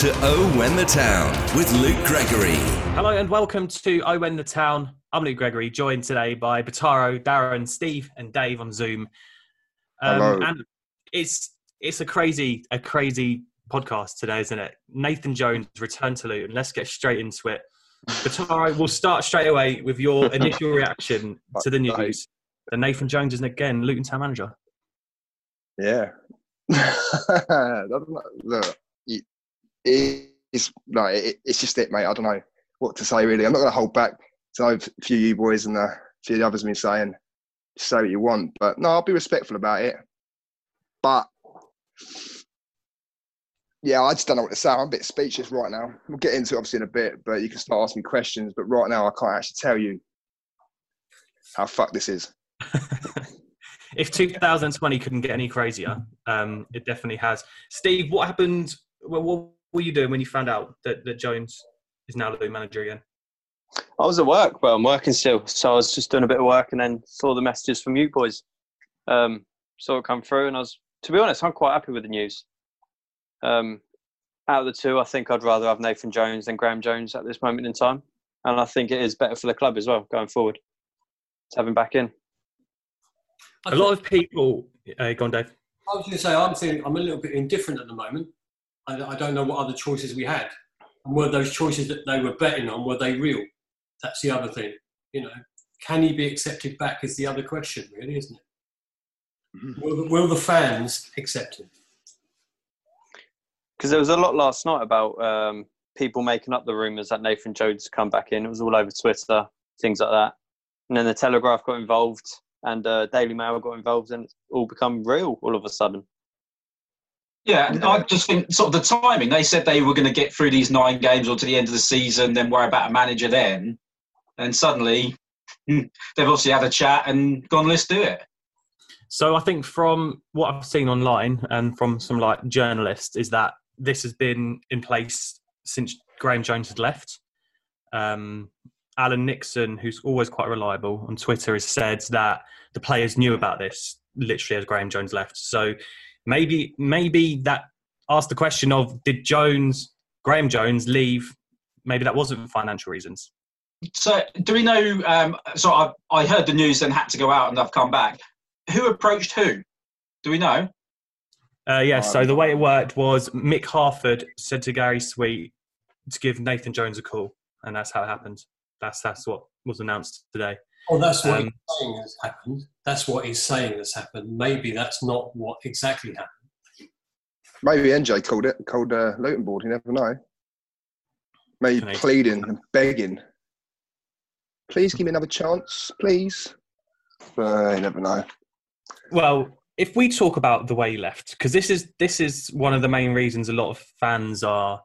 To Oh When the Town with Luke Gregory. Hello and welcome to Oh When the Town. I'm Luke Gregory, joined today by Bataro, Darren, Steve, and Dave on Zoom. Um, Hello. And it's it's a crazy a crazy podcast today, isn't it? Nathan Jones returned to Luton. Let's get straight into it. Bataro, we'll start straight away with your initial reaction to the news. That Nathan Jones is again Luton Town manager. Yeah. Look, it- it's no, it, it's just it, mate. I don't know what to say really. I'm not going to hold back. So a few you boys and a few the others have been saying, say what you want, but no, I'll be respectful about it. But yeah, I just don't know what to say. I'm a bit speechless right now. We'll get into it obviously in a bit, but you can start asking questions. But right now, I can't actually tell you how fucked this is. if 2020 couldn't get any crazier, um, it definitely has. Steve, what happened? Well, what were you doing when you found out that, that Jones is now the manager again? I was at work. Well, I'm working still, so I was just doing a bit of work, and then saw the messages from you boys. Um, saw it come through, and I was, to be honest, I'm quite happy with the news. Um, out of the two, I think I'd rather have Nathan Jones than Graeme Jones at this moment in time, and I think it is better for the club as well going forward to have him back in. A lot of people. Uh, go on, Dave. I was going to say, I'm feeling, I'm a little bit indifferent at the moment. I, I don't know what other choices we had. And were those choices that they were betting on, were they real? That's the other thing. You know, can he be accepted back is the other question, really, isn't it? Will, the- will the fans accept him? Because there was a lot last night about um, people making up the rumours that Nathan Jones come back in. It was all over Twitter, things like that. And then the Telegraph got involved, and uh, Daily Mail got involved, and it's all become real all of a sudden. Yeah, and I just think sort of the timing. They said they were going to get through these nine games or to the end of the season, then worry about a manager then. And suddenly, they've obviously had a chat and gone, let's do it. So I think from what I've seen online and from some like journalists is that this has been in place since Graeme Jones had left. Um, Alan Nixon, who's always quite reliable on Twitter, has said that the players knew about this literally as Graeme Jones left. So maybe maybe that asked the question of did Jones Graeme Jones leave? Maybe that wasn't for financial reasons. So, do we know? Um, so, I, I heard the news, then had to go out, and I've come back. Who approached who? Do we know? Uh, yeah, so the way it worked was Mick Harford said to Gary Sweet to give Nathan Jones a call, and that's how it happened. That's that's what was announced today. Oh, that's what Um, he's saying has happened. That's what he's saying has happened. Maybe that's not what exactly happened. Maybe NJ called it, called uh, Luton board. You never know. Maybe Canadian. pleading and begging. Please give me another chance, please. But you never know. Well, if we talk about the way he left, because this is this is one of the main reasons a lot of fans are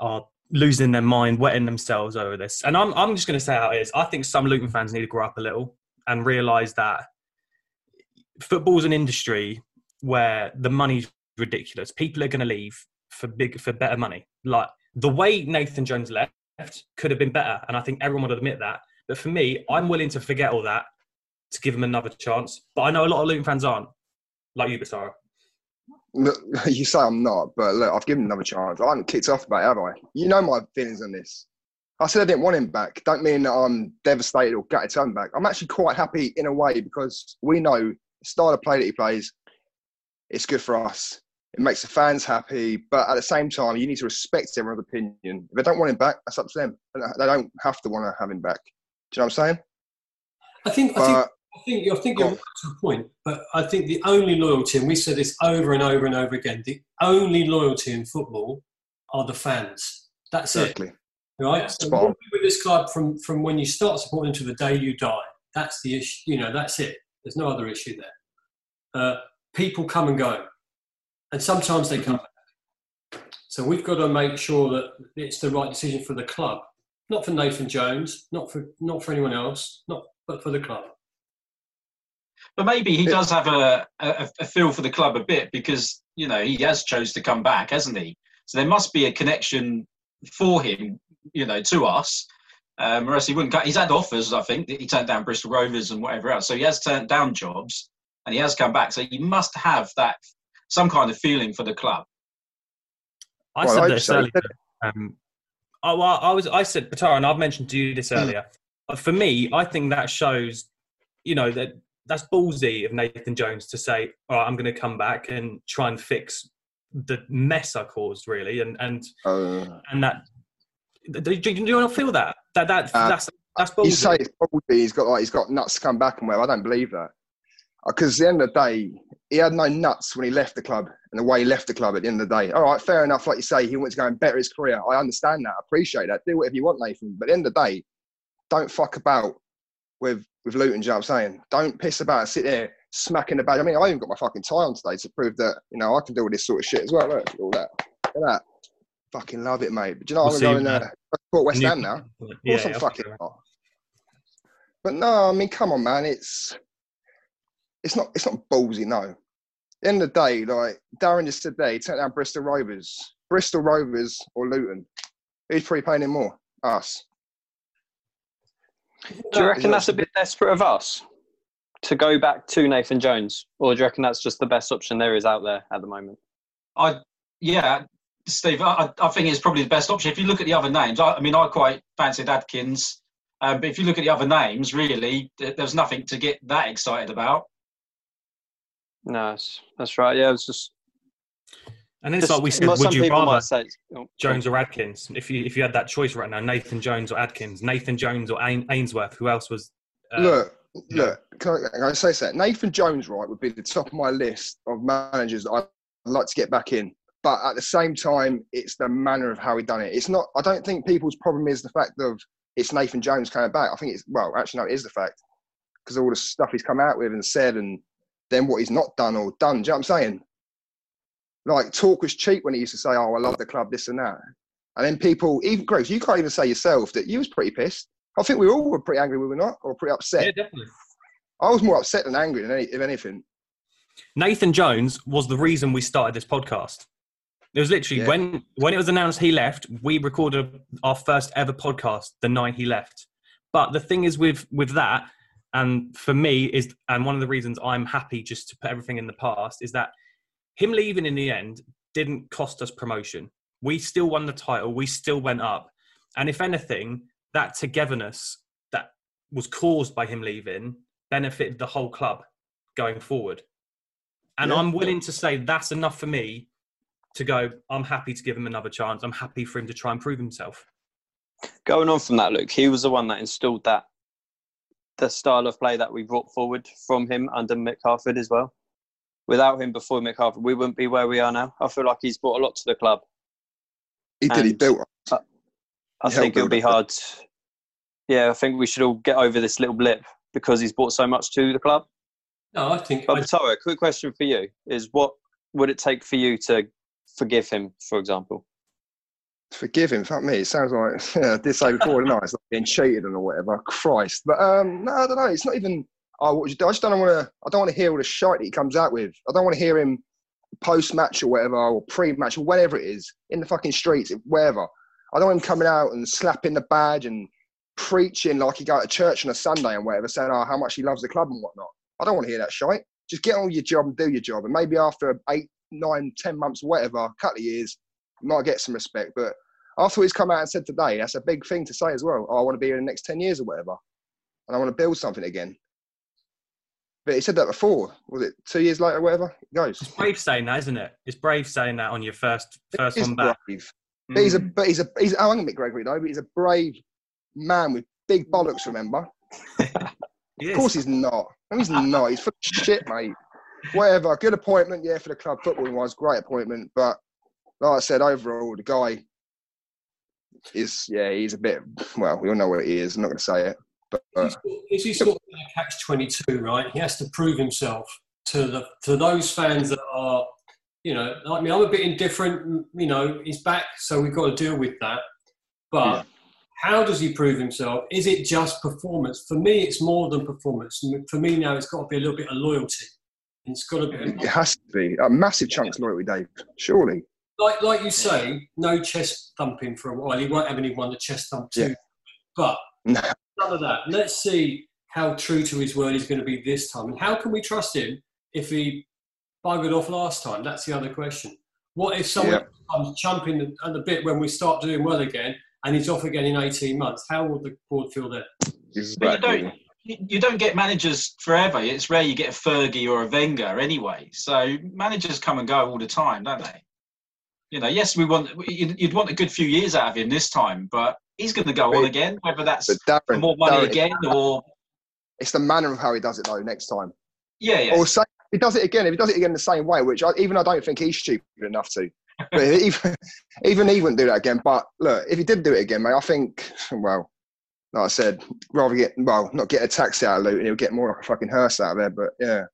are losing their mind, wetting themselves over this. And I'm I'm just going to say how it is. I think some Luton fans need to grow up a little and realise that football's an industry where the money's ridiculous. People are going to leave for big for better money. Like the way Nathan Jones left could have been better, and I think everyone would admit that. But for me, I'm willing to forget all that to give him another chance. But I know a lot of Luton fans aren't, like you, Basara. Look, you say I'm not, but look, I've given him another chance. I haven't kicked off about it, have I? You know my feelings on this. I said I didn't want him back. Don't mean that I'm devastated or gutted to have him back. I'm actually quite happy in a way because we know the style of play that he plays, it's good for us. It makes the fans happy, but at the same time, you need to respect everyone's opinion. If they don't want him back, that's up to them. They don't have to want to have him back. Do you know what I'm saying? I think, I think, But I think, I think you're Go right to a point, but I think the only loyalty, and we said this over and over and over again, the only loyalty in football are the fans. That's it. right? So you'll be with this club from from when you start supporting to the day you die. That's the issue. You know, that's it. There's no other issue there. Uh, people come and go. and sometimes they come back. So we've got to make sure that it's the right decision for the club, not for Nathan Jones, not for not for anyone else, not but for the club. But maybe he does have a, a, a feel for the club a bit because you know he has chose to come back, hasn't he? So there must be a connection for him, you know, to us. Um, or else he wouldn't. cut- He's had offers, I think. That he turned down Bristol Rovers and whatever else. So he has turned down jobs, and he has come back. So he must have that some kind of feeling for the club. I Well, said I'd this say- earlier. Um, oh, well, I was. I said Batara, and I've mentioned to you this Hmm. earlier. But For me, I think that shows, you know, that that's ballsy of Nathan Jones to say, "All right, I'm going to come back and try and fix the mess I caused, really," and and Uh, and that. Do, do, do you not feel that? That that Uh, that's that's you ballsy. say it's ballsy, he's got like he's got nuts to come back and well, I don't believe that. Because at the end of the day, he had no nuts when he left the club and the way he left the club at the end of the day. All right, fair enough. Like you say, he wants to go and better his career. I understand that. I appreciate that. Do whatever you want, Nathan. But at the end of the day, don't fuck about with with Luton. Do you know what I'm saying? Don't piss about sit there smacking the badge. I mean, I even got my fucking tie on today to prove that, you know, I can do all this sort of shit as well. Look, all that. Look at that. Fucking love it, mate. But do you know, We'll I'm going to that- support West Ham now. Of Yeah, I'm yeah, fucking not. But no, I mean, come on, man. It's it's not it's not ballsy. No. At the end of the day, like Darren just said there, he turned down Bristol Rovers, Bristol Rovers or Luton. Who's probably paying him more? Us. Do you reckon that's a bit desperate of us to go back to Nathan Jones, or do you reckon that's just the best option there is out there at the moment? I yeah, Steve. I, I think it's probably the best option. If you look at the other names, I, I mean, I quite fancied Adkins, um, but if you look at the other names, really, there's nothing to get that excited about. No, that's, that's right. Yeah, it was just. And it's just like we said, would you people rather say, oh, Jones or Adkins? If you if you had that choice right now, Nathan Jones or Adkins, Nathan Jones or Ain- Ainsworth, who else was? Uh, look, look. Can I, can I say that? Nathan Jones, right, would be the top of my list of managers that I'd like to get back in. But at the same time, it's the manner of how he done it. It's not. I don't think people's problem is the fact of it's Nathan Jones coming back. I think it's well, actually, no, it is the fact because all the stuff he's come out with and said, and then what he's not done or done. Do you know what I'm saying? Like talk was cheap when he used to say, "Oh, I love the club, this and that," and then people, even Gross, you can't even say yourself that you was pretty pissed. I think we all were pretty angry, we were not, or pretty upset. yeah, definitely. I was more upset than angry than any, if anything. Nathan Jones was the reason we started this podcast. It was literally Yeah. when when it was announced he left, we recorded our first ever podcast the night he left. But the thing is with with that, and for me is, and one of the reasons I'm happy just to put everything in the past is that him leaving in the end didn't cost us promotion. We still won the title. We still went up, and if anything, that togetherness that was caused by him leaving benefited the whole club going forward. And Yeah. I'm willing to say that's enough for me to go, I'm happy to give him another chance. I'm happy for him to try and prove himself. going on from that, Luke, he was the one that installed that the style of play that we brought forward from him under Mick Harford as well. Without him before Mick Harford, we wouldn't be where we are now. I feel like he's brought a lot to the club. He did. He built. I He think it'll be it. hard. Yeah, I think we should all get over this little blip because he's brought so much to the club. No, I think But I, a quick question for you is what would it take for you to forgive him, for example? Forgive him. Fuck me. It sounds like yeah, I did say before, didn't I? It's like being cheated on or whatever. Christ. But um, no, I don't know. It's not even. Oh, what you do? I just don't want to. I don't want to hear all the shite that he comes out with. I don't want to hear him post match or whatever, or pre match or whatever it is in the fucking streets, wherever. I don't want him coming out and slapping the badge and preaching like he go to church on a Sunday and whatever, saying oh how much he loves the club and whatnot. I don't want to hear that shite. Just get on with your job and do your job, and maybe after eight, nine, ten months, whatever, a couple of years, you might get some respect. But after he's come out and said today, that's a big thing to say as well. Oh, I want to be here in the next 10 years or whatever. And I want to build something again. But he said that before. Was it two years later or whatever? It goes. It's brave saying that, isn't it? It's brave saying that on your first first He's one back. brave. But he's a, Mm. but he's a, he's, I won't Mick Gregory though, but he's a brave man with big bollocks, remember? Of course he's not. No, he's not. He's full of shit, mate. Whatever. Good appointment, yeah, for the club football wise, great appointment. But like I said, overall, the guy is, yeah, he's a bit, well, we all know what he is. I'm not going to say it. But, He's, uh, he's, he's sort of a catch twenty two, right? He has to prove himself to the to those fans that are You know, like me, I'm a bit indifferent. You know, he's back, so we've got to deal with that. But Yeah. how does he prove himself? Is it just performance? For me, it's more than performance. For me now, it's got to be a little bit of loyalty. It's got to be It has to be a massive chunks of loyalty, Dave. Surely. like like you say, no chest thumping for a while. He won't have anyone to chest thump to. Yeah. But No. None of that. Let's see how true to his word he's going to be this time, and how can we trust him if he buggered off last time? That's the other question. What if someone comes chumping at the bit when we start doing well again, and he's off again in eighteen months? How will the board feel then? You Exactly. don't, you you don't get managers forever. It's rare you get a Fergie or a Wenger anyway. So managers come and go all the time, don't they? You know, yes, we want you'd, you'd want a good few years out of him this time, but he's going to go on again, whether that's for Darren, more money Darren, again or it's the manner of how he does it though. Next time, yeah, yeah. or say if he does it again. If he does it again the same way, which I, even I don't think he's stupid enough to. But even even he wouldn't do that again. But look, if he did do it again, mate, I think well, like I said, rather get well, not get a taxi out of Luton, and he'll get more of a fucking hearse out of there. But yeah,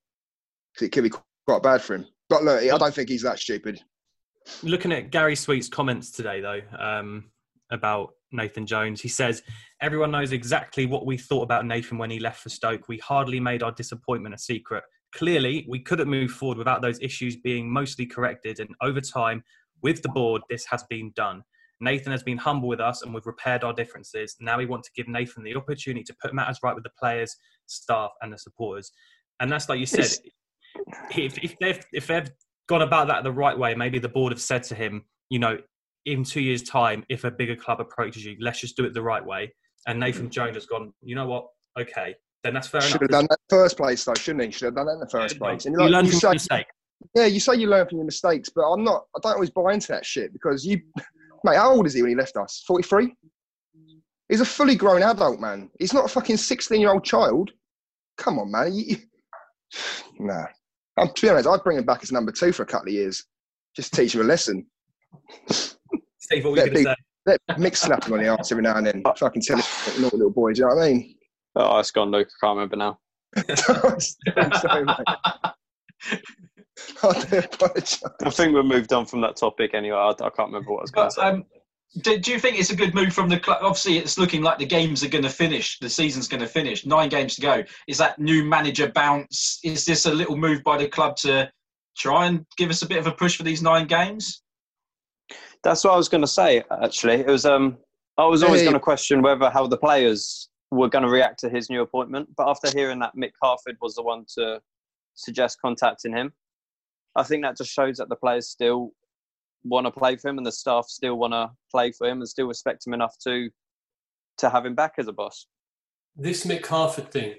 'Cause it could be quite bad for him. But look, I don't think he's that stupid. Looking at Gary Sweet's comments today, though, um, about Nathan Jones, he says, Everyone knows exactly what we thought about Nathan when he left for Stoke. We hardly made our disappointment a secret. Clearly, we couldn't move forward without those issues being mostly corrected, and over time, with the board, this has been done. Nathan has been humble with us and we've repaired our differences. Now we want to give Nathan the opportunity to put matters right with the players, staff, and the supporters. And that's like you said, It's- if, if they've if they've gone about that the right way, maybe the board have said to him, you know, in two years' time, if a bigger club approaches you, let's just do it the right way. And Nathan Jones has gone, you know what? Okay, then that's fair Should enough. have done that in the first place, though, shouldn't he? Should have done that in the first You place. And learn like, from you your say, mistake. yeah, you say you learn from your mistakes, but I'm not. I don't always buy into that shit because you, mate. How old is he when he left us? Forty three. He's a fully grown adult, man. He's not a fucking sixteen year old child. Come on, man. You, nah. Um, to be honest, I'd bring him back as number two for a couple of years, just teach him a lesson. Steve, what were you going to say? Let mix slap him on the arse every now and then. Fucking tell him, naughty little boy. Do you know what I mean? Oh, it's gone, Luke. I can't remember now. I'm sorry, mate. I do apologise. I think we've moved on from that topic anyway. I, I can't remember what I was going to say. um, do, do you think it's a good move from the club? Obviously, it's looking like the games are going to finish. The season's going to finish. Nine games to go. Is that new manager bounce? Is this a little move by the club to try and give us a bit of a push for these nine games? That's what I was going to say. Actually, it was. Um, I was always Hey. going to question whether how the players were going to react to his new appointment, but after hearing that Mick Harford was the one to suggest contacting him, I think that just shows that the players still want to play for him and the staff still want to play for him and still respect him enough to to have him back as a boss. this Mick Harford thing,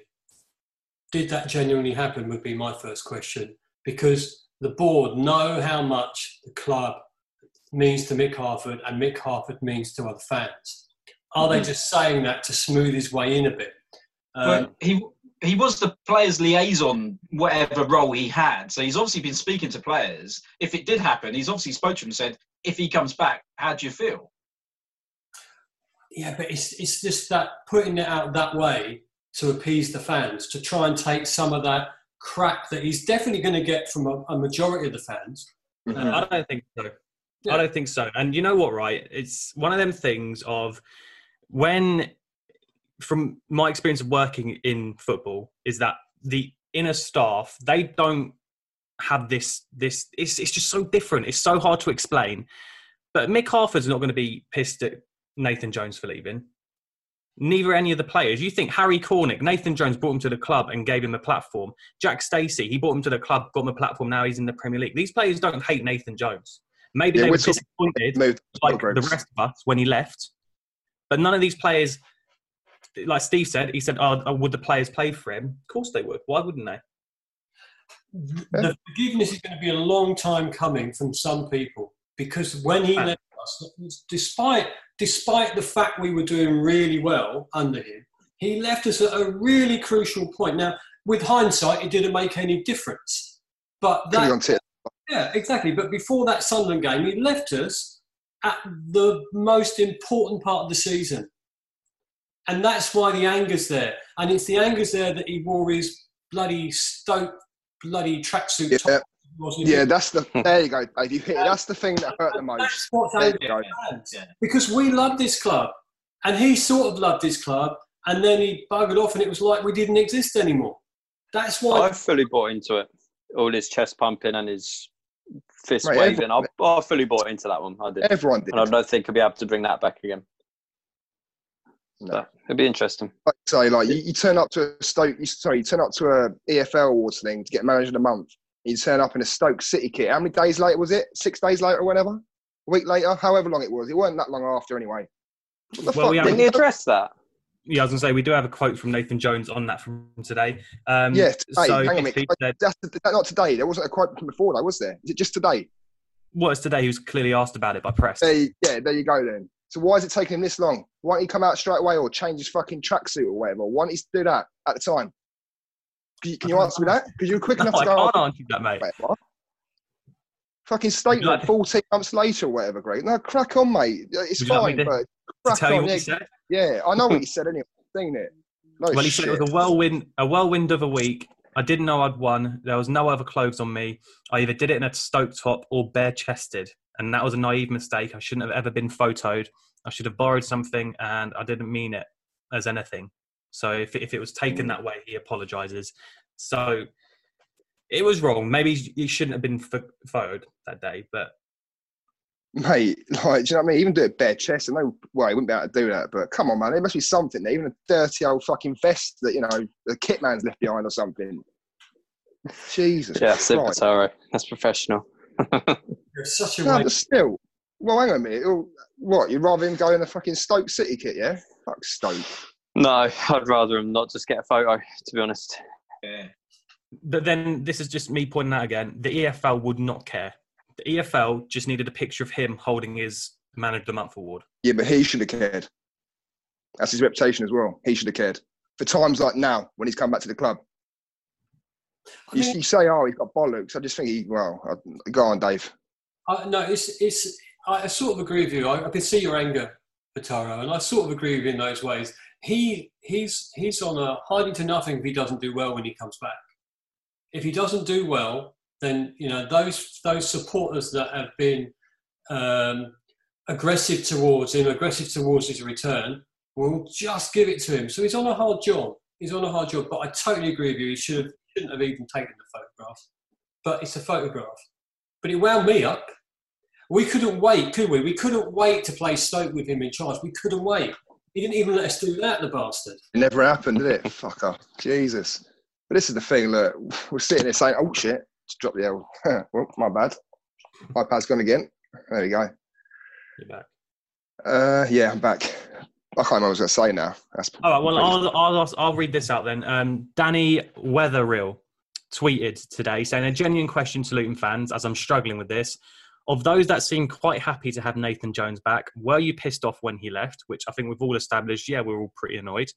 did that genuinely happen? Would be my first question because the board know how much the club means to Mick Harford and Mick Harford means to other fans. Are they just saying that to smooth his way in a bit? Um, Well, he he was the players' liaison, whatever role he had. So he's obviously been speaking to players. If it did happen, he's obviously spoke to them and said, "If he comes back, how do you feel?" yeah, but it's it's just that putting it out that way to appease the fans to try and take some of that crap that he's definitely going to get from a, a majority of the fans. Mm-hmm. Uh, I don't think so. Yeah. I don't think so. And you know what, right? It's one of them things of when, from my experience of working in football, is that the inner staff they don't have this. This it's it's just so different. It's so hard to explain. But Mick Harford's not going to be pissed at Nathan Jones for leaving. Neither any of the players. You think Harry Cornick, Nathan Jones brought him to the club and gave him a platform. Jack Stacey, he brought him to the club, got him a platform. Now he's in the Premier League. These players don't hate Nathan Jones. Maybe Yeah, they we're were disappointed, Moved like the rest of us, when he left. But none of these players, like Steve said, he said, "Oh, would the players play for him?" Of course they would. Why wouldn't they? the forgiveness is going to be a long time coming from some people because when he left us, despite despite the fact we were doing really well under him, he left us at a really crucial point. Now, with hindsight, it didn't make any difference, but that on tit. Yeah, exactly. But before that Sunderland game, he left us at the most important part of the season. And that's why the anger's there. And it's the anger's there that he wore his bloody Stoke bloody tracksuit top Yeah. wasn't Yeah, that's the. There you go, Dave. You hit. That's the thing that hurt the most. That's what's There you go. Yeah. Because we love this club, and he sort of loved this club, and then he buggered off, and it was like we didn't exist anymore. That's why. I fully bought into it. All his chest pumping and his fist Mate, waving. I, I fully bought into that one. I did. Everyone did. And I don't think I'll be able to bring that back again. No. So it'd be interesting. like I say, like you, you turn up to a Stoke, you, sorry, you turn up to a EFL awards thing to get manager of the month. You turn up in a Stoke City kit. How many days later was it? Six days later or whatever? A week later? However long it was. It wasn't that long after anyway. What the Well, fuck? we Didn't he address that? Yeah, I was going to say, we do have a quote from Nathan Jones on that from today. Um, Yeah, today. so Hang on said, That's that, not today. There wasn't a quote from before, though, was there? Is it just today? what is today? He was clearly asked about it by press. There you, yeah, there you go then. So why is it taking him this long? Why don't he come out straight away or change his fucking tracksuit or whatever? Why don't he do that at the time? Can you, can you answer me that? Because you were quick No, enough I to go. can't "Oh, answer that, mate. What? Fucking statement like- 14 months later or whatever, Greg. No, crack on, mate. It's like fine, to- but To tell you what Yeah, he said. yeah, I know what he said anyway. Seen it. No Well, he shit. said it was a whirlwind, a whirlwind of a week. I didn't know I'd won. There was no other clothes on me. I either did it in a stoke top or bare chested, and that was a naive mistake. I shouldn't have ever been photoed. I should have borrowed something, and I didn't mean it as anything. So if if it was taken mm. that way, he apologises. So it was wrong. Maybe he shouldn't have been pho- photoed that day, but Mate, like, do you know what I mean? Even do it bare chest. I know, well, he wouldn't be able to do that, but come on, man. There must be something there. Even a dirty old fucking vest that, you know, the kit man's left behind or something. Jesus Yeah, Christ. Secretary. That's professional. You're such a No, but still. Well, hang on a minute. What, you'd rather him go in the fucking Stoke City kit, yeah? Fuck Stoke. No, I'd rather him not just get a photo, to be honest. Yeah. But then this is just me pointing out again. The EFL would not care. The EFL just needed a picture of him holding his Man of the Month award. Yeah, but he should have cared. That's his reputation as well. He should have cared. For times like now, when he's come back to the club. I You, mean, you say, oh, he's got bollocks. I just think he, well, I, go on, Dave. I, no, it's it's. I, I sort of agree with you. I, I can see your anger, Pataro, and I sort of agree with you in those ways. He he's he's on a hiding to nothing if he doesn't do well when he comes back. If he doesn't do well, then you know those those supporters that have been um, aggressive towards him, aggressive towards his return, will just give it to him. So he's on a hard job. He's on a hard job. But I totally agree with you. He should have, shouldn't have even taken the photograph. But it's a photograph. But it wound me up. We couldn't wait, could we? We couldn't wait to play Stoke with him in charge. We couldn't wait. He didn't even let us do that, the bastard. It never happened, did it? Fuck off. Jesus. But this is the thing, look, we're sitting there saying, oh shit, drop the L. well, my bad. My pad's gone again. There we go. You're back. Uh, yeah, I'm back. I can't remember what I was going to say now. That's All right. Well, I'll, I'll I'll read this out then. Um, Danny Weatherreal tweeted today saying a genuine question to Luton fans, as I'm struggling with this. Of those that seem quite happy to have Nathan Jones back, were you pissed off when he left? Which I think we've all established. Yeah, we're all pretty annoyed.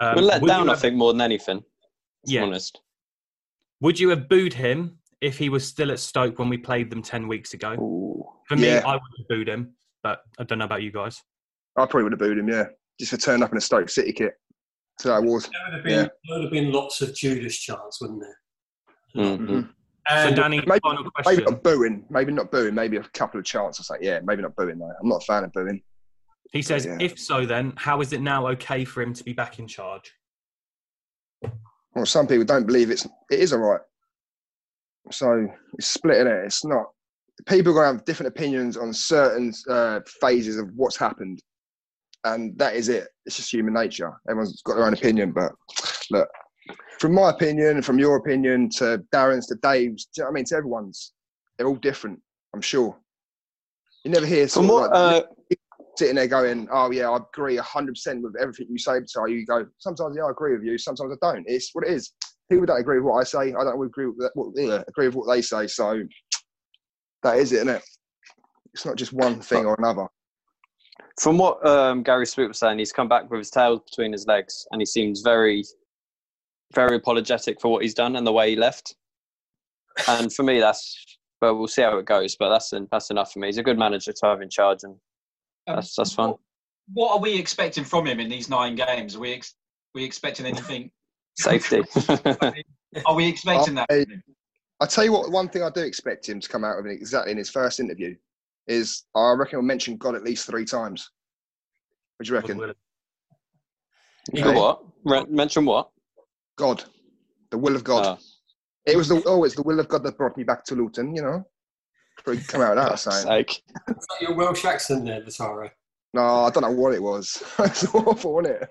Um, We're let would you down, I think, more than anything. To Yeah. be honest. Would you have booed him if he was still at Stoke when we played them ten weeks ago? Ooh. For me, Yeah. I would have booed him, but I don't know about you guys. I probably would have booed him, yeah. Just for turning up in a Stoke City kit So that was. There would have been, Yeah. there would have been lots of Judas chants, wouldn't there? Mhm. So, And Danny, maybe- final Maybe not booing. Maybe not booing. Maybe a couple of chants or something. Yeah, maybe not booing, though. I'm not a fan of booing. He says, Yeah. if so, then how is it now okay for him to be back in charge? Well, some people don't believe it's it is all right. So it's split in it. It's not. People are going to have different opinions on certain uh, phases of what's happened, and that is it. It's just human nature. Everyone's got their own opinion, but look, from my opinion, from your opinion, to Darren's, to Dave's, do you know I mean? To everyone's, they're all different. I'm sure. You never hear From sort of what, like, uh, sitting there going, "Oh yeah, I agree hundred percent with everything you say." So you go, "Sometimes yeah, I agree with you. Sometimes I don't." It's what it is. People don't agree with what I say. I don't agree with that, what, yeah, agree with what they say. So that is it, isn't it? It's not just one thing or another. From what um, Gary Sweet was saying, he's come back with his tail between his legs, and he seems very, very apologetic for what he's done and the way he left. And for me, that's well, we'll see how it goes, but that's that's enough for me. He's a good manager to have in charge, and Um, that's that's fun. What, what are we expecting from him in these nine games? Are we ex- we expecting anything? Safety. Are we expecting that? I- from him? I tell you what, one thing I do expect him to come out of exactly in his first interview is I reckon he'll mention God at least three times. What do you reckon? You got what? Re- mention what? God, the will of God. Oh. It was the oh, it's the will of God that brought me back to Luton. You know, Probably come out of that saying. Sake. Is that your Welsh accent there, Latara? No, I don't know what it was. it's awful, wasn't it?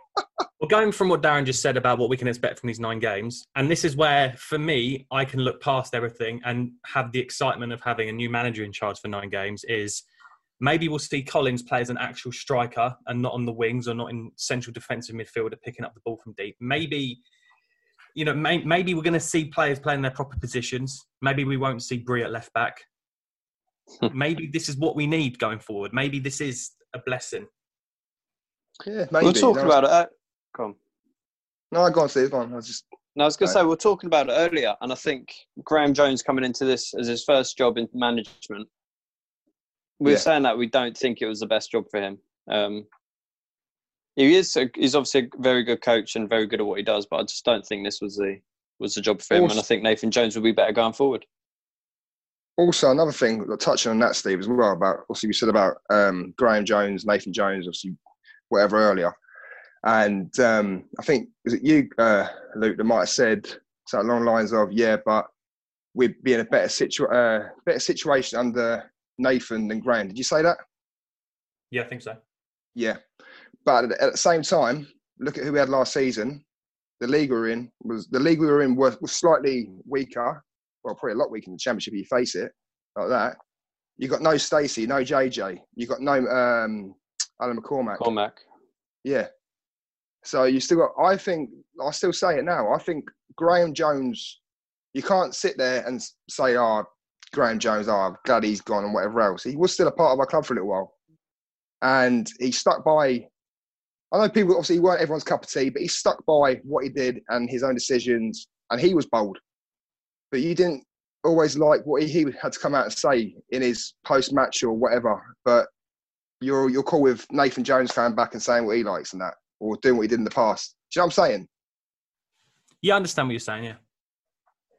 Well, going from what Darren just said about what we can expect from these nine games, and this is where, for me, I can look past everything and have the excitement of having a new manager in charge for nine games. Is maybe we'll see Collins play as an actual striker and not on the wings or not in central defensive midfielder picking up the ball from deep. Maybe, you know, may, maybe we're going to see players playing their proper positions. Maybe we won't see Bree at left back. maybe this is what we need going forward. Maybe this is a blessing. Yeah, maybe. we were talking you about it. Uh, come. No, I go on, Steve. Go on. I was just No, I was going to Right. say we were talking about it earlier, and I think Graeme Jones coming into this as his first job in management. We are Yeah. saying that we don't think it was the best job for him. Um, he is a, he's obviously a very good coach and very good at what he does, but I just don't think this was the was the job for him. And I think Nathan Jones will be better going forward. Also another thing touching on that steve as well about obviously we said about um, graeme jones nathan jones obviously whatever earlier. And um, i think is it you uh, luke that might have said something along the lines of yeah but we'd be in a better, situ- uh, better situation under nathan than graeme. Did you say that? Yeah, I think so. yeah. But at, at the same time look at who we had last season. The league we were in was the league we were in was, was slightly weaker well probably a lot weaker in the championship if you face it like that You've got no Stacey, no JJ, You've got no um, Alan McCormack. Cormac. Yeah. So you still got. I think I still say it now. I think Graeme Jones. You can't sit there and say, "Oh, Graeme Jones. Oh, I'm glad he's gone," and whatever else. He was still a part of our club for a little while, and he stuck by. I know people obviously weren't everyone's cup of tea, but he stuck by what he did and his own decisions, and he was bold. But you didn't always like what he, he had to come out and say in his post match or whatever. But you're you're cool with Nathan Jones coming back and saying what he likes and that, or doing what he did in the past. Do you know what I'm saying? Yeah, I understand what you're saying. Yeah.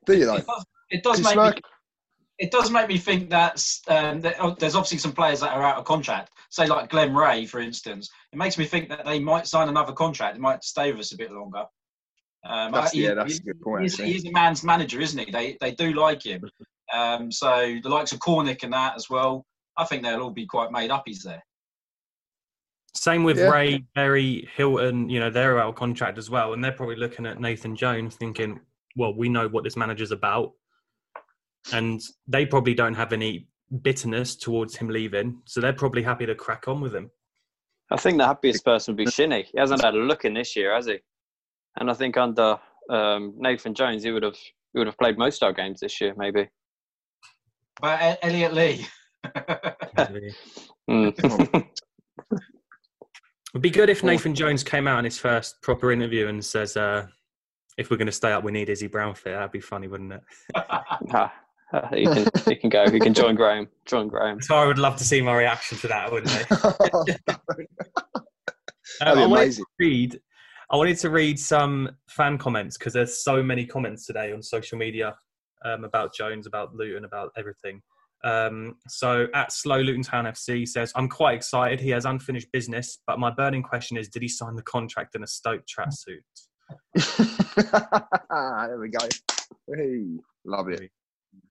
Do you though? It does, it does make smirk- me, it does make me think that's um, that, oh, there's obviously some players that are out of contract. Say like Glen Rea, for instance. It makes me think that they might sign another contract. They might stay with us a bit longer. Um, That's- he- yeah, that's he- a good point, He's, he's a man's manager, isn't he? They they do like him. Um, so the likes of Cornick and that as well. I think they'll all be quite made up. He's there. Same with Yeah. Rea, Berry, Hylton. You know, they're out of contract as well, and they're probably looking at Nathan Jones, thinking, "Well, we know what this manager's about," and they probably don't have any bitterness towards him leaving, so they're probably happy to crack on with him. I think the happiest person would be Shinnie. He hasn't had a look in this year, has he? And I think under um, Nathan Jones, he would have he would have played most of our games this year, maybe. But Elliot Lee. Mm. It'd be good if Nathan Jones came out in his first proper interview and says, uh, "If we're going to stay up, we need Izzy Brown fit." That'd be funny, wouldn't it? Ah, ah, he can he can go. He can join Graeme. Join Graeme. So I would love to see my reaction to that, wouldn't I? Um, That'd be I wanted amazing. to read. I wanted to read some fan comments because there's so many comments today on social media um, about Jones, about Luton, about everything. Um, so at Slow Luton Town FC says, "I'm quite excited. He has unfinished business, but my burning question is, did he sign the contract in a Stoke tracksuit?" there we go. Hey, love it.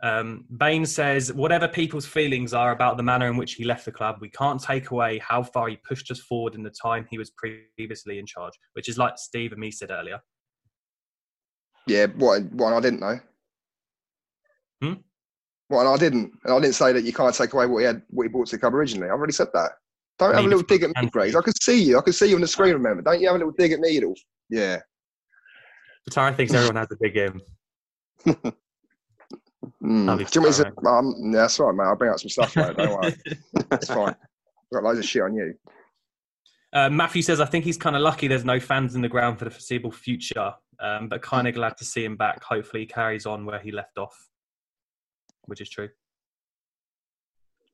Um, Bain says, whatever people's feelings are about the manner in which he left the club, we can't take away how far he pushed us forward in the time he was previously in charge, which is like Steve and me said earlier. Yeah, what? What? I didn't know. Hmm? What? I didn't. And I didn't say that you can't take away what he had, what he brought to the club originally. I've already said that. Don't have a little dig at me. Grace. I can see you. I can see you on the screen. Remember? Don't you have a little dig at me, little? Yeah. But thinks everyone has a big game. Mm. Do you want to- um, yeah, that's right, mate. I'll bring out some stuff, mate. Don't worry. It's fine. I've got loads of shit on you. Uh, Matthew says, I think he's kind of lucky there's no fans in the ground for the foreseeable future, um, but kind of glad to see him back. Hopefully, he carries on where he left off, which is true.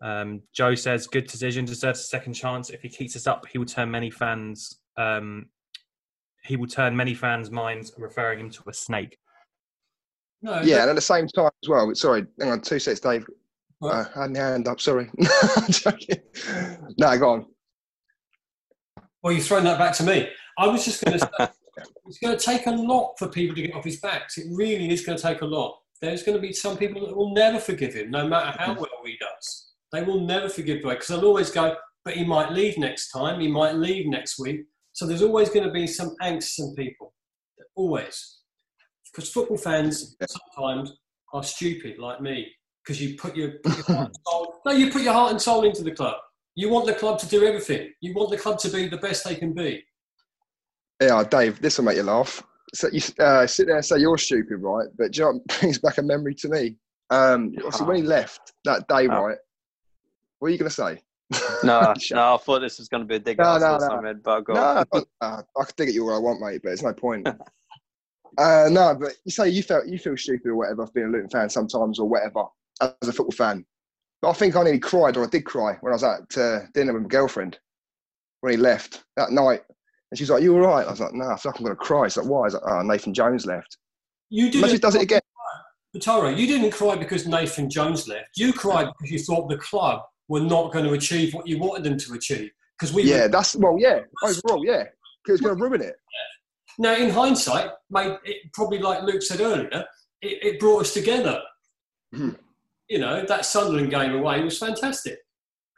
Um, Joe says, good decision, deserves a second chance. If he keeps us up, he will turn many fans. Um, he will turn many fans' minds, referring him to a snake. No, Yeah, and at the same time as well. Sorry, hang on, two sets, Dave. What? Uh, I had my hand up. Sorry. No, go on. Well, you've thrown that back to me. I was just going to say, it's going to take a lot for people to get off his backs. It really is going to take a lot. There's going to be some people that will never forgive him, no matter how well he does. They will never forgive Dwayne because they'll always go, but he might leave next time, he might leave next week. So there's always going to be some angst in people. Always. Because football fans sometimes are stupid like me because you put your, put your heart and soul, no, you put your heart and soul into the club. You want the club to do everything. You want the club to be the best they can be. Yeah, Dave, this will make you laugh. So you uh, sit there and say you're stupid, right? But do you know what brings back a memory to me? Um, obviously, when he left that day, Oh. right? What are you going to say? No, no, I thought this was going to be a dig No, at us no, or no. something, but go No, on. uh, I can dig at you all I want, mate, but it's no point. Uh, no, but you say you felt you feel stupid or whatever being a Luton fan sometimes or whatever as a football fan. But I think I nearly cried or I did cry when I was at uh, dinner with my girlfriend when he left that night. And she's like, "You all right?" I was like, "No, I feel like I'm going to cry." She's like, "Why?" I was like, "Oh, Nathan Jones left." You Imagine if he didn't, does it again. Tara, you didn't cry because Nathan Jones left. You cried because you thought the club were not going to achieve what you wanted them to achieve. Because we Yeah, were, that's well, yeah, overall, yeah, because it's going to ruin it. Now in hindsight, it probably like Luke said earlier, it, it brought us together. Mhm. You know that Sunderland game away was fantastic,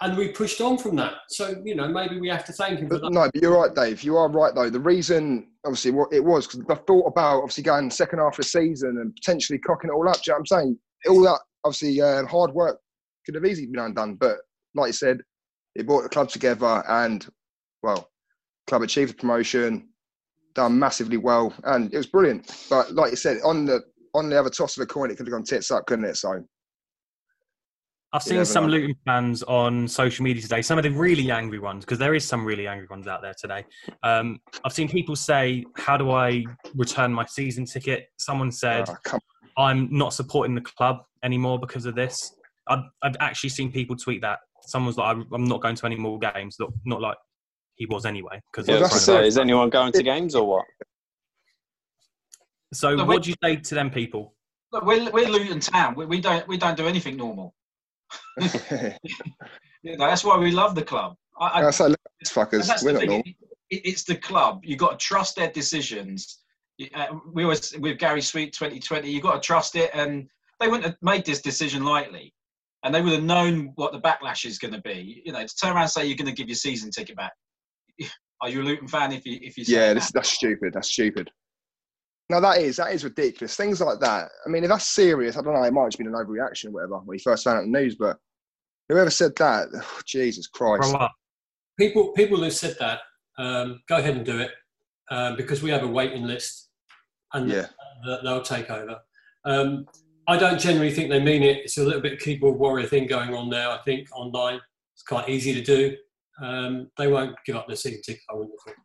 and we pushed on from that. So you know maybe we have to thank him for that. no, but you're right, Dave. You are right, though. The reason, obviously, what it was because the thought about obviously going second half of the season and potentially cocking it all up. Do you know what I'm saying? All that obviously uh, hard work could have easily been undone, but like you said, it brought the club together, and well, club achieved the promotion, done massively well, and it was brilliant. But like you said, on the on the other toss of the coin, it could have gone tits up, couldn't it? So I've seen some know. Luton fans on social media today, some of the really angry ones, because there is some really angry ones out there today. Um, I've seen people say, How do I return my season ticket? Someone said, come I'm not supporting the club anymore because of this. I've, I've actually seen people tweet that. Someone's like, I'm I'm not going to any more games. Not, not like he was anyway. Because Yeah, Well, I was that's gonna it. say, is anyone going to games or what? So, No, what do you say to them people? Look, we're, we're Luton Town. We, we don't we don't do anything normal. You know, that's why we love the club. I, I, I say, look, these fuckers, that's we're the not normal. It, it's the club. You've got to trust their decisions. Uh, we always with Gary Sweet 2020. You've got to trust it, and they wouldn't have made this decision lightly, and they would have known what the backlash is going to be. You know, to turn around and say you're going to give your season ticket back. Are you a Luton fan if you if you say Yeah, that? this, that's stupid. That's stupid. No, that is that is ridiculous. Things like that. I mean, if that's serious, I don't know. It might have just been an overreaction, or whatever, when he first found out the news. But whoever said that, oh, Jesus Christ. People people who said that um, go ahead and do it um, because we have a waiting list and Yeah, th- they'll take over. Um, I don't generally think they mean it. It's a little bit keyboard warrior thing going on there. I think online it's quite easy to do. Um, they won't give up their season ticket. I wouldn't have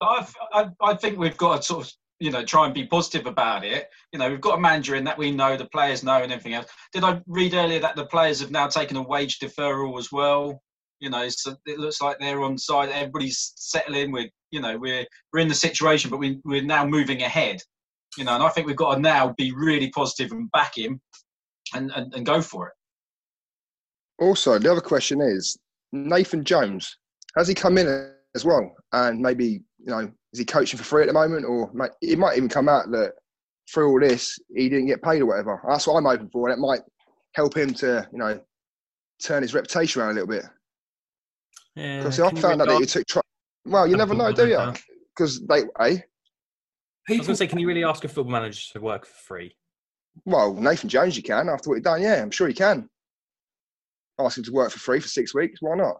thought. I, I, I think we've got to sort of, you know, try and be positive about it. You know, we've got a manager in that we know, the players know, and everything else. Did I read earlier that the players have now taken a wage deferral as well? You know, so it looks like they're on side. Everybody's settling. We're, you know, we're we're in the situation, but we, we're now moving ahead. You know, and I think we've got to now be really positive and back him, and and, and go for it. Also, the other question is Nathan Jones. Has he come in as well? And maybe you know, is he coaching for free at the moment, or might, it might even come out that through all this he didn't get paid or whatever. That's what I'm hoping for, and it might help him to you know turn his reputation around a little bit. Yeah, Because I can found out that really he took. Tri- well, you never know, do you? Because they, eh? I was going to say, can you really ask a football manager to work for free? Well, Nathan Jones, you can after what he's done. Yeah, I'm sure he can. Ask him to work for free for six weeks. Why not?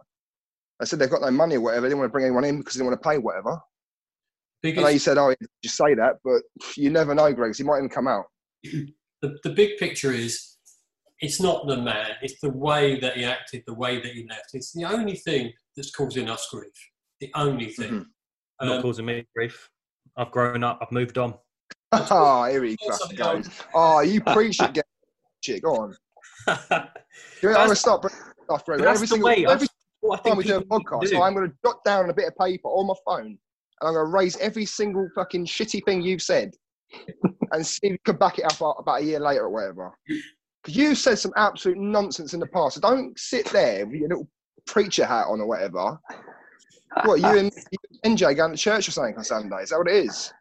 They said they've got no money or whatever. They didn't want to bring anyone in because they didn't want to pay whatever. I know you said, oh, you say that, but you never know, Greg. 'cause He might even come out. the, the big picture is it's not the man, it's the way that he acted, the way that he left. It's the only thing that's causing us grief. The only thing. Mm-hmm. Um, not Um, causing me grief. I've grown up. I've moved on. Oh, here he Yes, fucking I know. goes. Oh, ah, you preach it, get shit. Go on. I'm going to stop bringing stuff through. But that's Every single every That's what I time we do a people need to podcast, do. I'm going to jot down a bit of paper on my phone and I'm going to raise every single fucking shitty thing you've said. and see if you can back it up about a year later or whatever. Because you said some absolute nonsense in the past. So don't sit there with your little preacher hat on or whatever. What, you and you and NJ going to church or something on Sunday? Is that what it is?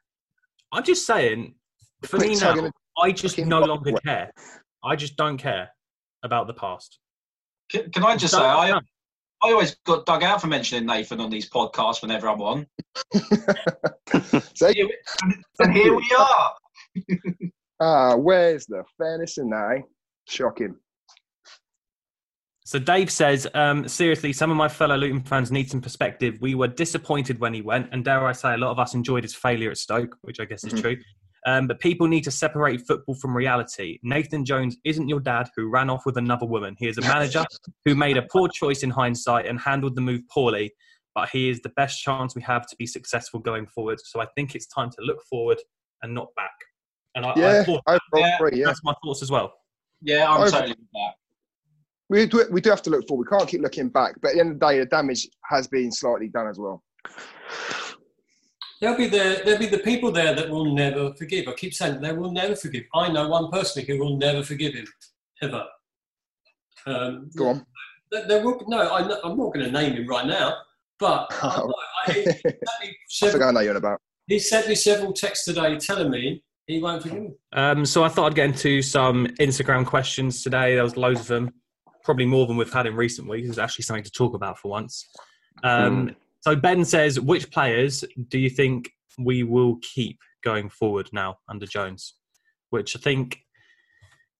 I'm just saying, for me now, I just no longer care. I just don't care about the past. Can, can I just say, I, I always got dug out for mentioning Nathan on these podcasts whenever I'm on. So, And here we are. ah, where's the fairness in that? Eh? Shocking. So Dave says, um, seriously, some of my fellow Luton fans need some perspective. We were disappointed when he went, and dare I say, a lot of us enjoyed his failure at Stoke, which I guess is Mhm. true. Um, but people need to separate football from reality. Nathan Jones isn't your dad who ran off with another woman. He is a manager who made a poor choice in hindsight and handled the move poorly. But he is the best chance we have to be successful going forward. So I think it's time to look forward and not back. And I, I Yeah, thought overall, Yeah. agree, yeah. that's my thoughts as well. Yeah, I'm Over- totally with that. We do, we do have to look forward. We can't keep looking back. But at the end of the day, the damage has been slightly done as well. There'll be the there'll be the people there that will never forgive. I keep saying they will never forgive. I know one personally who will never forgive him, ever. Um, Go on. There, there will, no, I, know- I'm not going to name him right now, but I, I, he, sent me I think several, I know you're about. he sent me several texts today telling me he won't forgive me. Um, so I thought I'd get into some Instagram questions today. There was loads of them, probably more than we've had in recent weeks. There's actually something to talk about for once. Um, So Ben says, which players do you think we will keep going forward now under Jones? Which I think,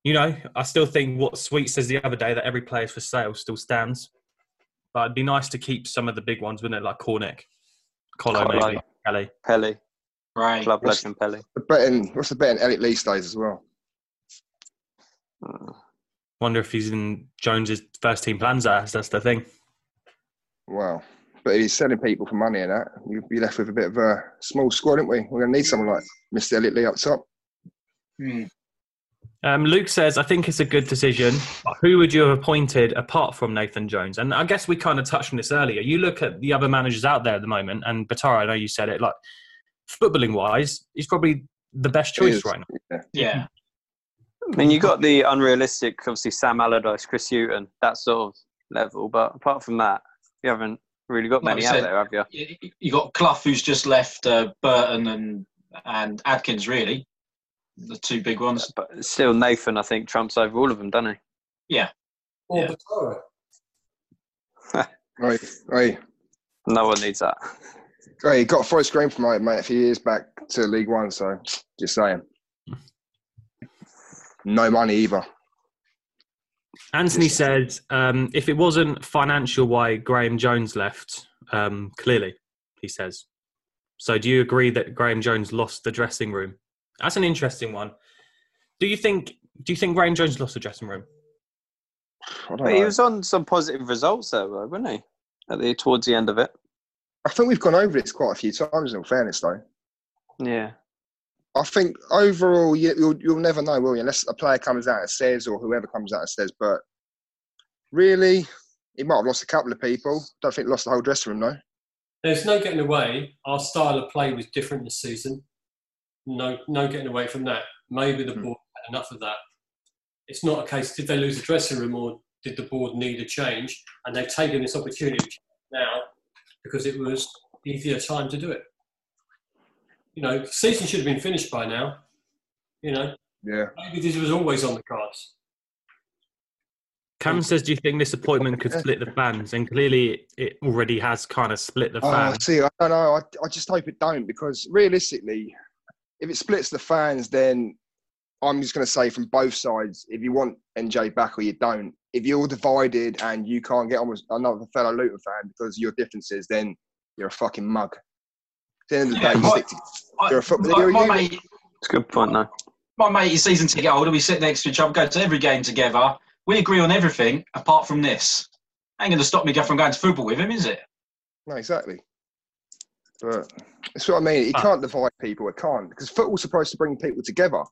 you know, I still think what Sweet says the other day that every player's for sale still stands. But it'd be nice to keep some of the big ones, wouldn't it? Like Cornick, Colo, Colo. maybe, Kelly. Pelly, Right. club What's- legend Pelly. The betting, what's the betting Elliot Lee stays as well? Mm. Wonder if he's in Jones's first team plans. That's that's the thing. Wow. But if he's selling people for money and that, you'd be left with a bit of a small squad, aren't we? We're going to need someone like Mr. Elliot Lee up top. Hmm. Um, Luke says, I think it's a good decision. Who would you have appointed apart from Nathan Jones? And I guess we kind of touched on this earlier. You look at the other managers out there at the moment, and Batara, I know you said it, like footballing wise, he's probably the best choice right now. Yeah. I mean, you got the unrealistic, obviously Sam Allardyce, Chris Hughton, that sort of level. But apart from that, you haven't really got Like many you out said, there, have you? You- You got Clough, who's just left uh, Burton and and Adkins, really. The two big ones. But still, Nathan, I think, trumps over all of them, doesn't he? Or Yeah. Batara. Right, right. No one needs that. Hey, he got Forest Green promoted, mate, a few years back to League One, so just saying. No money either. Anthony said, um, if it wasn't financial why Graeme Jones left, um, clearly, he says. So do you agree that Graeme Jones lost the dressing room? That's an interesting one. Do you think do you think Graeme Jones lost the dressing room? But he was on some positive results there, though, wasn't he? At the towards the end of it. I think we've gone over this quite a few times, in all fairness, though. Yeah. I think overall, you, you'll, you'll never know, will you? Unless a player comes out and says, or whoever comes out and says. But really, he might have lost a couple of people. Don't think he lost the whole dressing room, though. There's no getting away. Our style of play was different this season. No, no getting away from that. Maybe the Hmm. board had enough of that. It's not a case did they lose the dressing room or did the board need a change? And they've taken this opportunity now because it was easier time to do it. You know, season should have been finished by now. You know, Yeah. maybe this was always on the cards. Cam says, do you think this appointment could split the fans? And clearly, it already has kind of split the Oh, fans. see, I don't know. I, I just hope it don't because realistically, if it splits the fans, then I'm just going to say from both sides, if you want NJ back or you don't, if you're divided and you can't get on with another fellow Luton fan because of your differences, then you're a fucking mug. At the end of the Yeah, day, my- stick to, I- you're a football. my, my mate, It's a good point, though. my mate is season ticket holder. We sit next to each other, go to every game together. We agree on everything apart from this. Ain't going to stop me go from going to football with him, is it? no, exactly. But that's what I mean. You Ah. can't divide people. It can't because football's supposed to bring people together,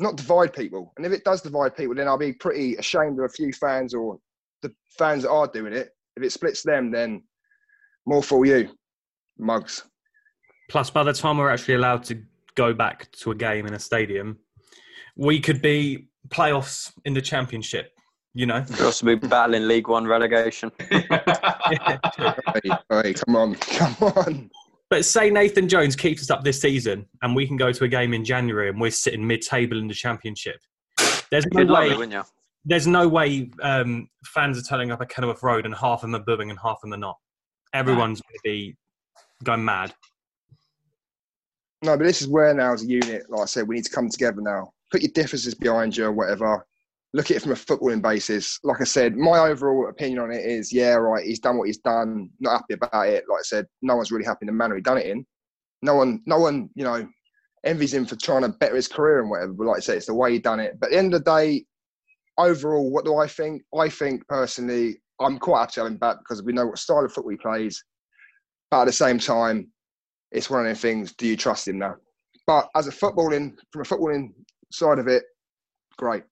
not divide people. And if it does divide people, then I'll be pretty ashamed of a few fans or the fans that are doing it. If it splits them, then more for you, mugs. Plus, by the time we're actually allowed to go back to a game in a stadium, we could be playoffs in the championship. You know, we could also be battling League One relegation. Hey, hey, come on, come on. but say Nathan Jones keeps us up this season, and we can go to a game in January, and we're sitting mid-table in the championship. There's no You'd way. it. There's no way um, fans are turning up at Kenilworth Road, and half of them are booing and half of them are not. Everyone's going to be going mad. No, but this is where now as a unit, like I said, we need to come together now. Put your differences behind you or whatever. Look at it from a footballing basis. Like I said, my overall opinion on it is, yeah, right, he's done what he's done. Not happy about it. Like I said, no one's really happy in the manner he done it in. No one, no one, you know, envies him for trying to better his career and whatever. But like I said, it's the way he done it. But at the end of the day, overall, what do I think? I think personally, I'm quite happy to have him back because we know what style of football he plays. But at the same time, it's one of those things. Do you trust him now? But as a footballing, from a footballing side of it, great.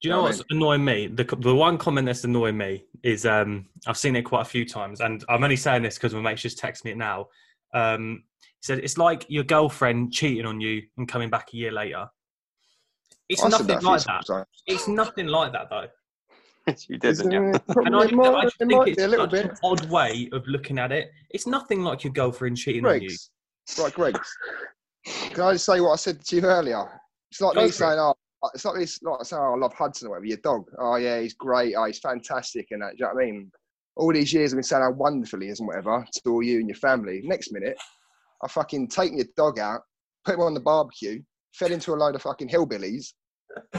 Do you know I what's annoying me? The the one comment that's annoying me is um, I've seen it quite a few times, and I'm only saying this because my mate's just texted me it now. Um, he said it's like your girlfriend cheating on you and coming back a year later. It's I nothing like that. times. It's nothing like that though. you did, didn't you? And I, It might- I it think it's a little such bit. an odd way of looking at it. It's nothing like your girlfriend cheating on you. Right, Greg's. Can I just say what I said to you earlier? It's like Go me for it. saying, "Oh, it's like this, like saying, oh, I love Hudson or whatever. Your dog. Oh yeah, he's great. Oh, he's fantastic, and that. Do you know what I mean? All these years I've been saying how wonderful he is and whatever to all you and your family. Next minute, I fucking taken your dog out, put him on the barbecue, fed into a load of fucking hillbillies.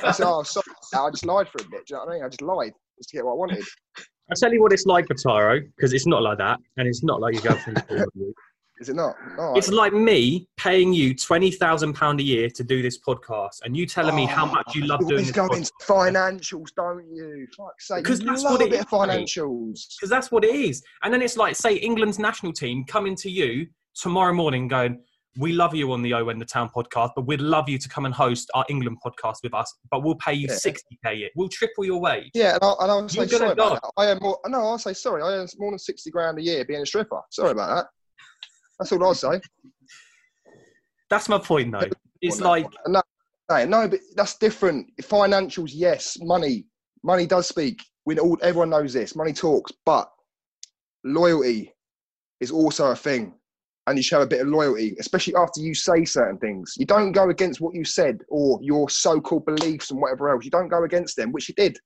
I said, oh, sorry, I just lied for a bit. Do you know what I mean? I just lied just to get what I wanted. I'll tell you what it's like for Tyro, because it's not like that, and it's not like your girlfriend cheating on you. Is it not? No. It's like me paying you twenty thousand pound a year to do this podcast, and you telling me how much you love Oh, doing this go podcast. into financials, don't you? Fuck's sake. Because that's what a bit is, financials. because that's what it is. And then it's like, say, England's national team coming to you tomorrow morning, going, "We love you on the O When the Town podcast, but we'd love you to come and host our England podcast with us. But we'll pay you Yeah. sixty k a year. We'll triple your wage." Yeah, and I'll, and I'll say sorry about that. I earn more. No, I'll say sorry. I earn more than sixty grand a year being a stripper. Sorry about that. That's all I'll say. That's my point, though. It's like no, no, no, but that's different. Financials, yes, money, money does speak. We all, everyone knows this. Money talks, but loyalty is also a thing, and you show a bit of loyalty, especially after you say certain things. You don't go against what you said or your so-called beliefs and whatever else. You don't go against them, which you did.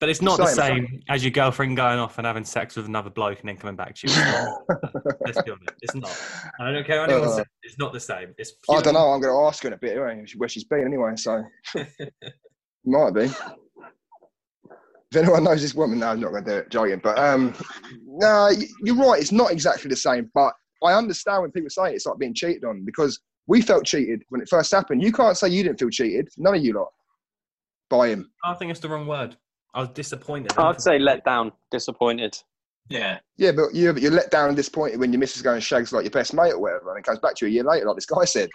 But it's not the Same. same as your girlfriend going off and having sex with another bloke and then coming back to you. It's not. Let's be honest. It's not. And I don't care what anyone Uh, says. It's not the same. It's I don't know. I'm going to ask her in a bit anyway, where she's been anyway. So might be. If anyone knows this woman, no, I'm not going to do it. Joking, but um, no, you're right. It's not exactly the same, but I understand when people say it's like being cheated on because we felt cheated when it first happened. You can't say you didn't feel cheated. None of you lot by him. I think it's the wrong word. I was disappointed. I'd say let down, disappointed. Yeah. Yeah, but you're, you're let down and disappointed when your missus going shags like your best mate or whatever, and it comes back to you a year later, like this guy said.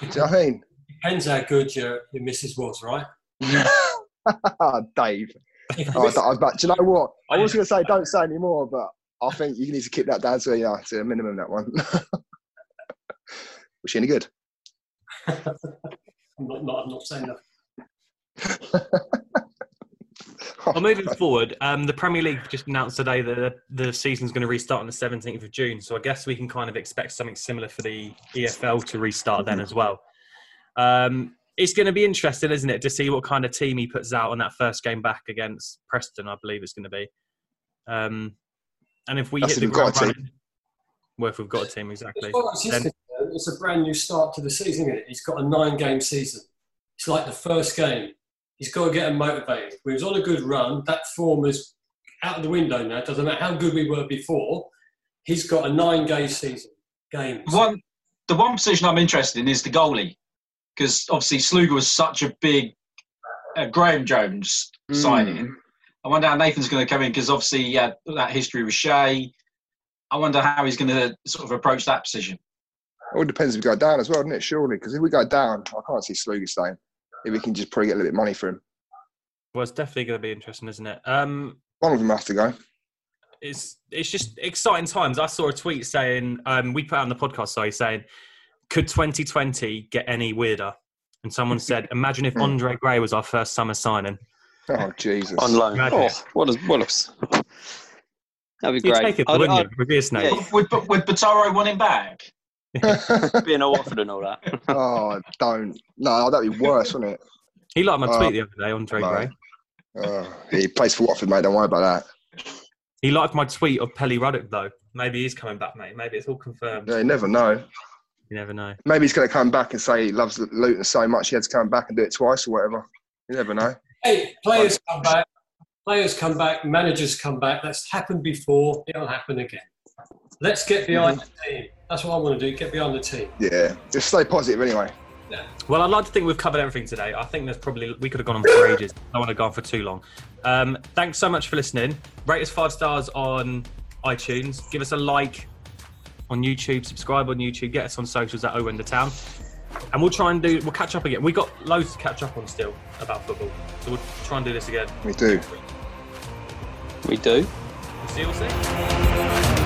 Do you know what I mean? Depends how good your, your missus was, right? Dave. If Oh, I miss- was about, do you know what? I was going to say don't say any more, but I think you need to keep that down to, yeah, to a minimum, that one. was she any good? I'm not, not, I'm not saying that. Well, moving forward, um, the Premier League just announced today that the, the season's going to restart on the 17th of June. So I guess we can kind of expect something similar for the EFL to restart then as well. Um, it's going to be interesting, isn't it, to see what kind of team he puts out on that first game back against Preston, I believe it's going to be. Um, and if we That's hit if the we've got ground a team. running, well, if we've got a team, exactly. It's, Then- it's a brand new start to the season, isn't it? He's got a nine game season. It's like the first game. He's got to get him motivated. We was on a good run. That form is out of the window now. Doesn't matter how good we were before. He's got a nine game season. Game. One, the one position I'm interested in is the goalie, because obviously Sluga was such a big uh, Graeme Jones Mm. signing. I wonder how Nathan's going to come in because obviously he had that history with Shea. I wonder how he's going to sort of approach that position. It all depends if we go down as well, doesn't it? Surely, because if we go down, I can't see Sluga staying. If we can just probably get a little bit of money for him. Well, it's definitely going to be interesting, isn't it? Um, One of them has to go. it's it's just exciting times. I saw a tweet saying um, we put out on the podcast, sorry, saying could 2020 get any weirder? And someone said, imagine if Andre Gray was our first summer signing. Oh Jesus! on loan. Imagine. Oh, what a what a That'd be You'd great. take it, I'd- wouldn't I'd you? Would be a snake. Yeah. Would, would Bataro want him back? Being in Watford and all that. oh, don't. No, that'd be worse, wouldn't it? He liked my Uh, tweet the other day, Andre no. Gray. Uh, he plays for Watford, mate. Don't worry about that. He liked my tweet of Pelly Ruddock, though. Maybe he's coming back, mate. Maybe it's all confirmed. Yeah, you never know. You never know. Maybe he's going to come back and say he loves Luton so much he had to come back and do it twice or whatever. You never know. Hey, players come back. Players come back. Managers come back. That's happened before. It'll happen again. Let's get behind the team. That's what I want to do. Get behind the team. Yeah, just stay positive anyway. Yeah. Well, I'd like to think we've covered everything today. I think there's probably we could have gone on for ages. I don't want to go on for too long. Um, thanks so much for listening. Rate us five stars on iTunes. Give us a like on YouTube. Subscribe on YouTube. Get us on socials at O End of Town. And we'll try and do. We'll catch up again. We got loads to catch up on still about football, so we'll try and do this again. We do. We do. We'll see you all soon.